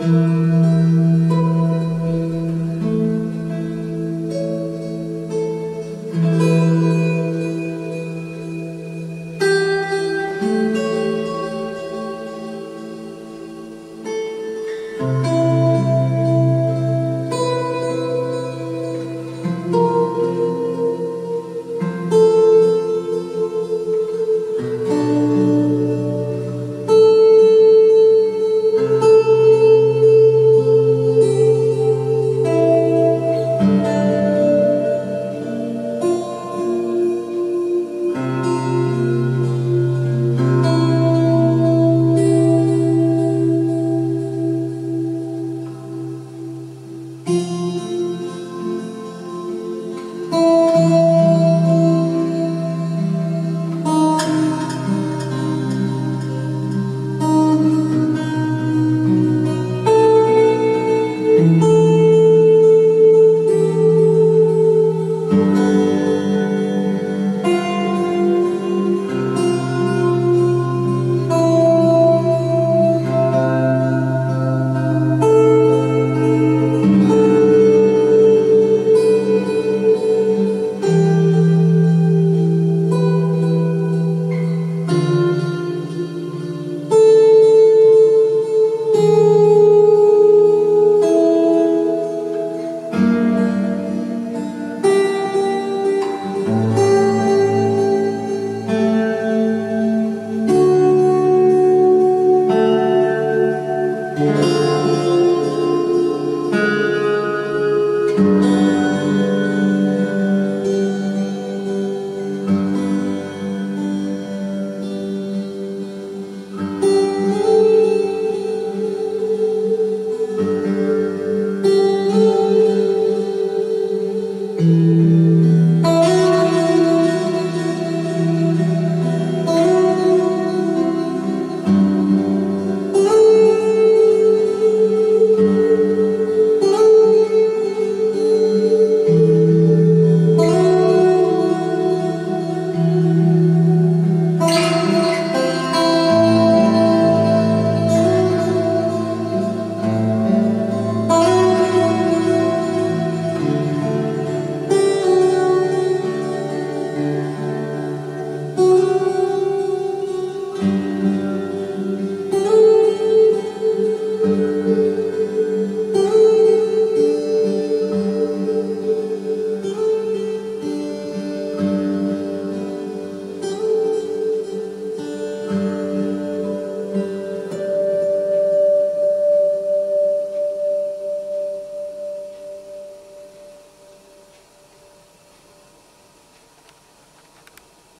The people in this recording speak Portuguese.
Música